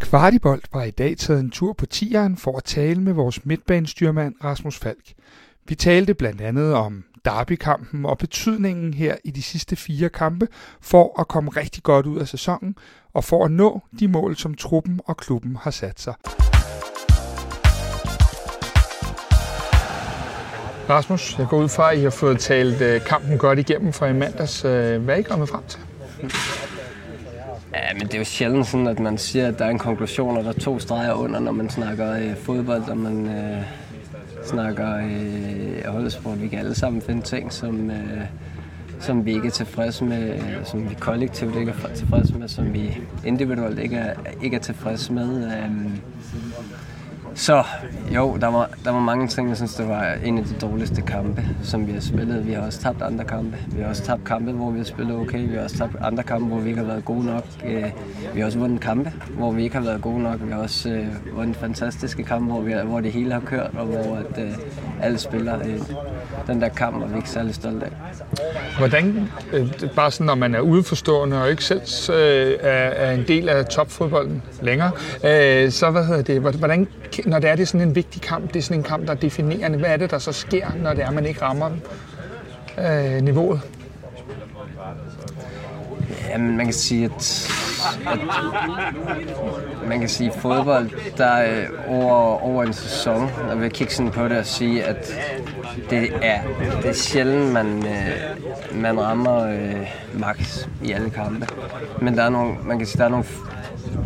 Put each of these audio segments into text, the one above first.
Kvartibolt var i dag taget en tur på tieren for at tale med vores midtbanestyrmand Rasmus Falk. Vi talte blandt andet om derbykampen og betydningen her i de sidste fire kampe for at komme rigtig godt ud af sæsonen og for at nå de mål, som truppen og klubben har sat sig. Rasmus, jeg går ud fra, at I har fået talt øh, kampen godt igennem for i mandags. Øh, hvad er I kommet frem til? Ja, men det er jo sjældent sådan, at man siger, at der er en konklusion, og der er to streger under, når man snakker øh, fodbold, og man øh, snakker øh, holdsport. Vi kan alle sammen finde ting, som, øh, som vi ikke er tilfredse med, øh, som vi kollektivt ikke er tilfredse med, som vi individuelt ikke er, ikke er tilfredse med. Øh, så jo, der var, der var mange ting, jeg synes, det var en af de dårligste kampe, som vi har spillet. Vi har også tabt andre kampe. Vi har også tabt kampe, hvor vi har spillet okay. Vi har også tabt andre kampe, hvor vi ikke har været gode nok. Øh, vi har også vundet kampe, hvor vi ikke har været gode nok. Vi har også øh, vundet fantastiske kampe, hvor, vi, hvor det hele har kørt, og hvor at, øh, alle spiller øh, den der kamp, og vi er ikke særlig stolte af. Hvordan, øh, bare sådan, når man er udeforstående og ikke selv øh, er, er en del af topfodbolden længere, øh, så hvad hedder det, hvordan når det er, det er sådan en vigtig kamp, det er sådan en kamp, der er definerende, hvad er det, der så sker, når det er, man ikke rammer øh, niveauet? Jamen, man kan sige, at, at man kan sige, fodbold, der er øh, over, over en sæson, og vi kigge sådan på det og sige, at det er, det er sjældent, man, øh, man rammer øh, max i alle kampe. Men der er nogle, man kan sige, der er nogle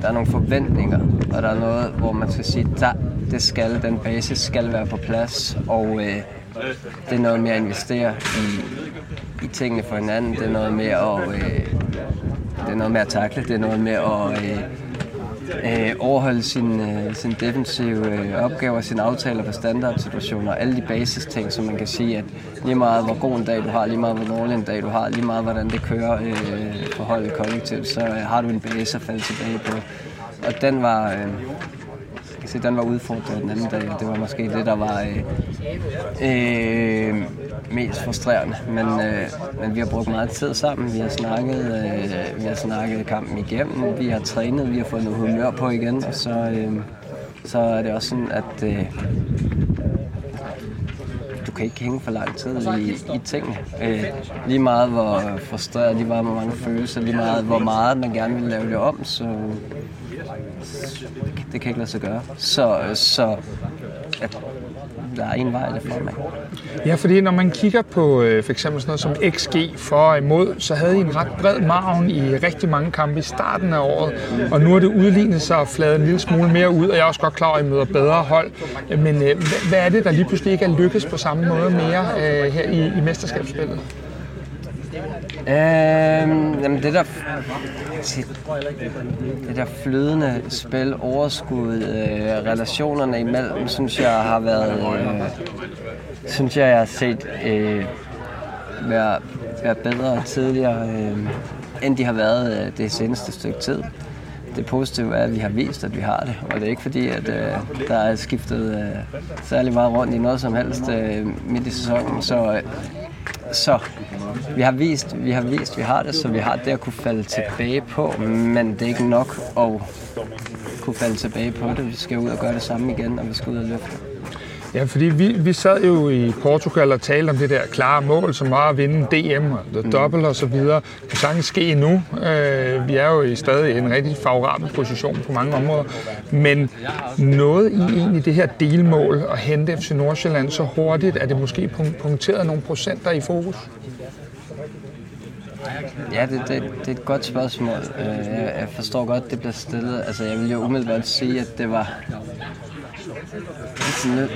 der er nogle forventninger, og der er noget, hvor man skal sige, der, det skal, den basis skal være på plads, og øh, det er noget med at investere i, i tingene for hinanden, det er noget med at, øh, det er noget med at takle, det er noget med at øh, øh, overholde sin, øh, sin defensive øh, opgaver, sine aftaler på standardsituationer, alle de basis ting, som man kan sige, at lige meget hvor god en dag du har, lige meget hvor dårlig en dag du har, lige meget hvordan det kører øh, for holdet kollektivt, så øh, har du en base at falde tilbage på. Og den var, øh, kan den var udfordret den anden dag, og det var måske det, der var øh, øh, mest frustrerende. Men, øh, men vi har brugt meget tid sammen, vi har snakket, øh, vi har snakket kampen igennem, vi har trænet, vi har fået noget humør på igen, og så, øh, så er det også sådan, at øh, du kan ikke hænge for lang tid i, i tingene. Øh, lige meget hvor frustreret, lige meget hvor mange følelser, lige meget hvor meget man gerne vil lave det om, så det kan ikke lade sig gøre. Så, så at der er en vej der for mig. Ja, fordi når man kigger på øh, for eksempel sådan noget som XG for og imod, så havde I en ret bred margen i rigtig mange kampe i starten af året, og nu er det udlignet sig og fladet en lille smule mere ud, og jeg er også godt klar over, at I møder bedre hold. Men øh, hvad er det, der lige pludselig ikke er lykkes på samme måde mere øh, her i, i mesterskabsspillet? Øhm, jamen det der, det der flydende spil, overskud, øh, relationerne imellem, synes jeg har været, øh, synes jeg, jeg har set øh, være, være bedre tidligere, øh, end de har været øh, det seneste stykke tid. Det positive er, at vi har vist, at vi har det, og det er ikke fordi, at øh, der er skiftet øh, særlig meget rundt i noget som helst øh, midt i sæsonen, så øh, så vi har vist, vi har vist, vi har det, så vi har det at kunne falde tilbage på, men det er ikke nok at kunne falde tilbage på det. Vi skal ud og gøre det samme igen, og vi skal ud og løfte. Ja, fordi vi, vi sad jo i Portugal og talte om det der klare mål, som var at vinde DM og the double og så videre. Det kan sagtens ske nu. Øh, vi er jo i stadig i en rigtig favorabel position på mange områder. Men noget i egentlig det her delmål at hente FC Nordsjælland så hurtigt, at det måske punkteret nogle procenter i fokus? Ja, det, det, det er et godt spørgsmål. Øh, jeg, jeg forstår godt, det bliver stillet. Altså, jeg vil jo umiddelbart sige, at det var sådan,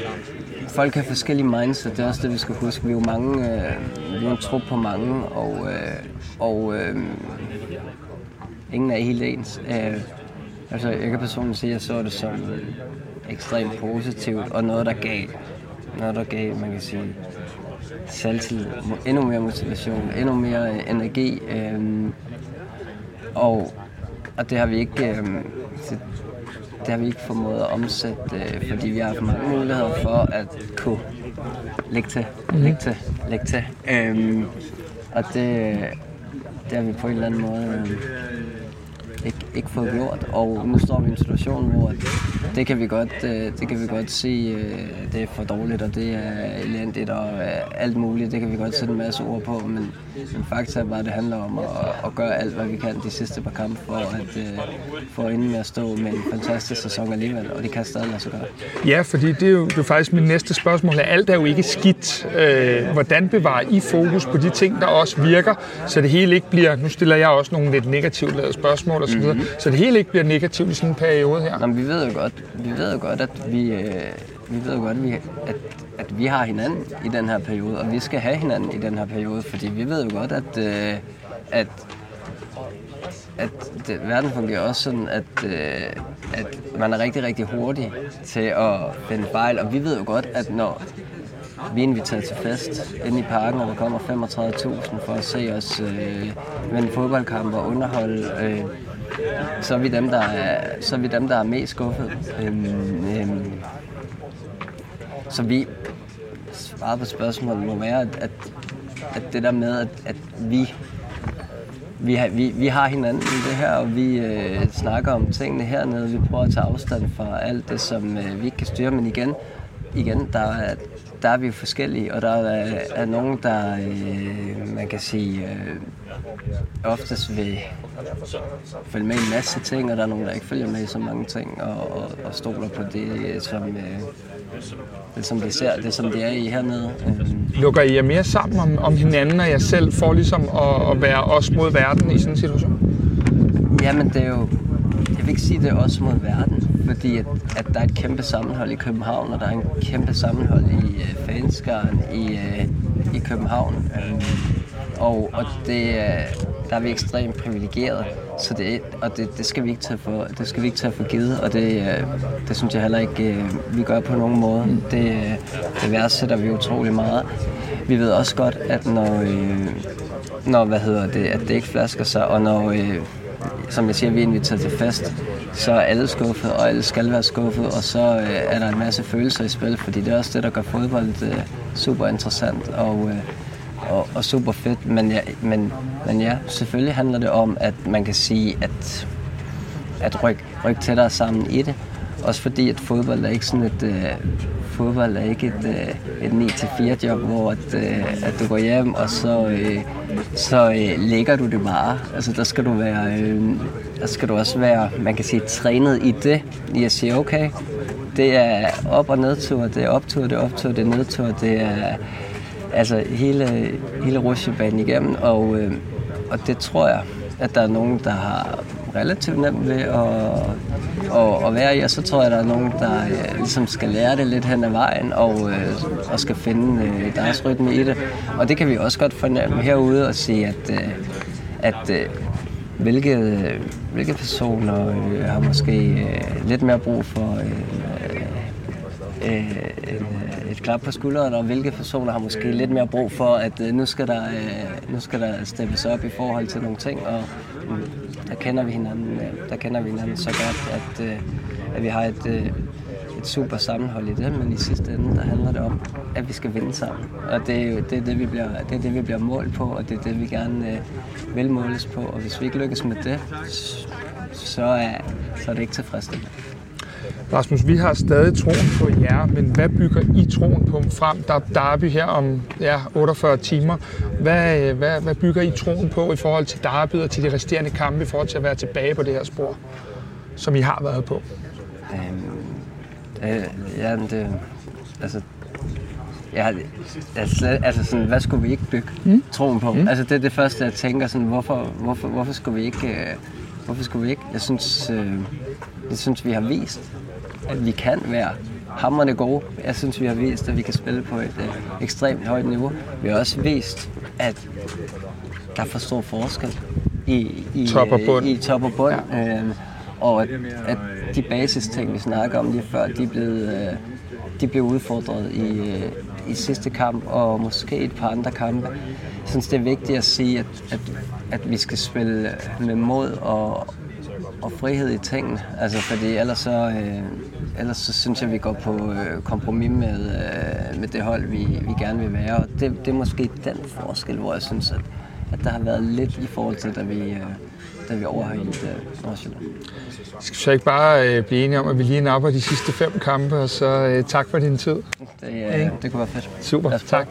folk har forskellige mindset, det er også det, vi skal huske. Vi er jo mange, øh, vi er en trup på mange, og, øh, og øh, ingen er helt ens. Øh, altså, jeg kan personligt sige, at jeg så det som ekstremt positivt, og noget, der gav, noget, der gav, man kan sige, selvtillid, endnu mere motivation, endnu mere øh, energi. Øh, og, og det har vi ikke... Øh, det har vi ikke formået at omsætte, øh, fordi vi har haft mange muligheder for at kunne lægge til, lægge til, lægge til. Øhm, og det, det har vi på en eller anden måde øh, ikke, ikke fået gjort, og nu står vi i en situation, hvor det kan vi godt, øh, det kan vi godt se, øh, det er for dårligt, og det er elendigt, og øh, alt muligt, det kan vi godt sætte en masse ord på, men, men faktisk er bare, det handler om at, at gøre alt, hvad vi kan de sidste par kampe, for at få inden med at stå med en fantastisk sæson alligevel, og det kan stadig lade sig gøre. Ja, fordi det er jo det er faktisk min næste spørgsmål. er Alt er jo ikke skidt. Hvordan bevarer I fokus på de ting, der også virker, så det hele ikke bliver, nu stiller jeg også nogle lidt negativt lavede spørgsmål osv., mm-hmm så det hele ikke bliver negativt i sådan en periode her? Jamen, vi ved jo godt, vi ved jo godt, at vi, øh, vi ved jo godt, at vi, at, at vi har hinanden i den her periode, og vi skal have hinanden i den her periode, fordi vi ved jo godt, at, øh, at at det, verden fungerer også sådan, at, øh, at man er rigtig, rigtig hurtig til at finde fejl. Og vi ved jo godt, at når vi er inviteret til fest inde i parken, og der kommer 35.000 for at se os øh, vende en fodboldkamp og underholde, øh, så er vi dem, der er, så er, vi dem, der er mest skuffet. Øhm, øhm, så vi svaret på spørgsmålet må være, at, at, at det der med, at, at vi vi har, vi, vi har hinanden i det her, og vi øh, snakker om tingene hernede. Vi prøver at tage afstand fra alt det, som øh, vi ikke kan styre. Men igen, igen der, er, der er vi forskellige, og der er, er nogen, der, øh, man kan sige, øh, oftest vil følge med i en masse ting, og der er nogen, der ikke følger med i så mange ting, og, og, og stoler på det, som, øh, det, som vi ser, det, som det er i hernede. Lukker I jer mere sammen om, om hinanden, og jeg selv får ligesom at, at være os mod verden i sådan en situation? Jamen, det er jo, jeg vil ikke sige, det er os mod verden, fordi at, at der er et kæmpe sammenhold i København, og der er en kæmpe sammenhold i uh, fanskaren i, uh, i København. Um, og, og det, der er vi ekstremt privilegeret, så det, og det, det, skal vi ikke tage for, det skal vi ikke tage for givet, og det, det synes jeg heller ikke, vi gør på nogen måde. Det, det værdsætter vi utrolig meget. Vi ved også godt, at når, når hvad hedder det, at det ikke flasker sig, og når, som jeg siger, vi er inviteret til fest, så er alle skuffet, og alle skal være skuffet, og så øh, er der en masse følelser i spil, fordi det er også det, der gør fodbold øh, super interessant og, øh, og, og super fedt. Men ja, men, men ja, selvfølgelig handler det om, at man kan sige, at, at rykke ryk tættere sammen i det. Også fordi, at fodbold er ikke sådan et, øh, fodbold er ikke et, øh, et 9-4 job, hvor at, øh, at du går hjem, og så, øh, så lægger du det bare. Altså der skal du være, der skal du også være, man kan sige, trænet i det, i at sige, okay, det er op- og nedtur, det er optur, det er optur, det er nedtur, det er altså hele, hele rusjebanen igennem, og, og det tror jeg, at der er nogen, der har relativt nemt ved at, at, at være i, og så tror jeg, at der er nogen, der øh, ligesom skal lære det lidt hen ad vejen, og, øh, og skal finde øh, deres rytme i det. Og det kan vi også godt fornemme herude og sige, at, øh, at øh, hvilke, øh, hvilke personer øh, har måske øh, lidt mere brug for øh, øh, en, øh, et klap på skulderen, og hvilke personer har måske lidt mere brug for, at øh, nu, skal der, øh, nu skal der steppes op i forhold til nogle ting, og der kender vi hinanden, der kender vi hinanden så godt, at, øh, at vi har et, øh, et super sammenhold i det, men i sidste ende, der handler det om, at vi skal vinde sammen. Og det er jo det, er det, vi, bliver, det, er det, vi bliver målt på, og det er det, vi gerne øh, vil måles på. Og hvis vi ikke lykkes med det, så er, så er det ikke tilfredsstillende. Rasmus, vi har stadig troen på jer, men hvad bygger I troen på frem? Der er derby her om ja, 48 timer. Hvad, hvad, hvad bygger I troen på i forhold til derby og til de resterende kampe, i forhold til at være tilbage på det her spor, som I har været på? Øhm, øh, ja, det, altså, Ja, altså, altså sådan, hvad skulle vi ikke bygge mm. troen på? Mm. Altså det er det første, jeg tænker, sådan, hvorfor, hvorfor, hvorfor skulle vi ikke, øh, hvorfor skulle vi ikke? Jeg synes, øh, jeg synes, vi har vist, at vi kan være hammerne gode. Jeg synes, vi har vist, at vi kan spille på et øh, ekstremt højt niveau. Vi har også vist, at der er for stor forskel i, i, top og bund. i top og bund. Ja. Øh, og at, at de basisting, vi snakker om lige før, de er blevet, øh, de blev udfordret i, øh, i sidste kamp, og måske et par andre kampe. Jeg synes, det er vigtigt at sige, at, at, at vi skal spille med mod og, og frihed i tingene. Altså, fordi ellers så, øh, ellers så synes jeg, vi går på øh, kompromis med, øh, med det hold, vi, vi gerne vil være. Og det, det er måske den forskel, hvor jeg synes, at, at der har været lidt i forhold til, da vi, øh, da vi er over her i uh, Nordsjælland. Skal vi så ikke bare øh, blive enige om, at vi lige napper de sidste fem kampe, og så øh, tak for din tid. Det, uh, det kunne være fedt. Super, tak.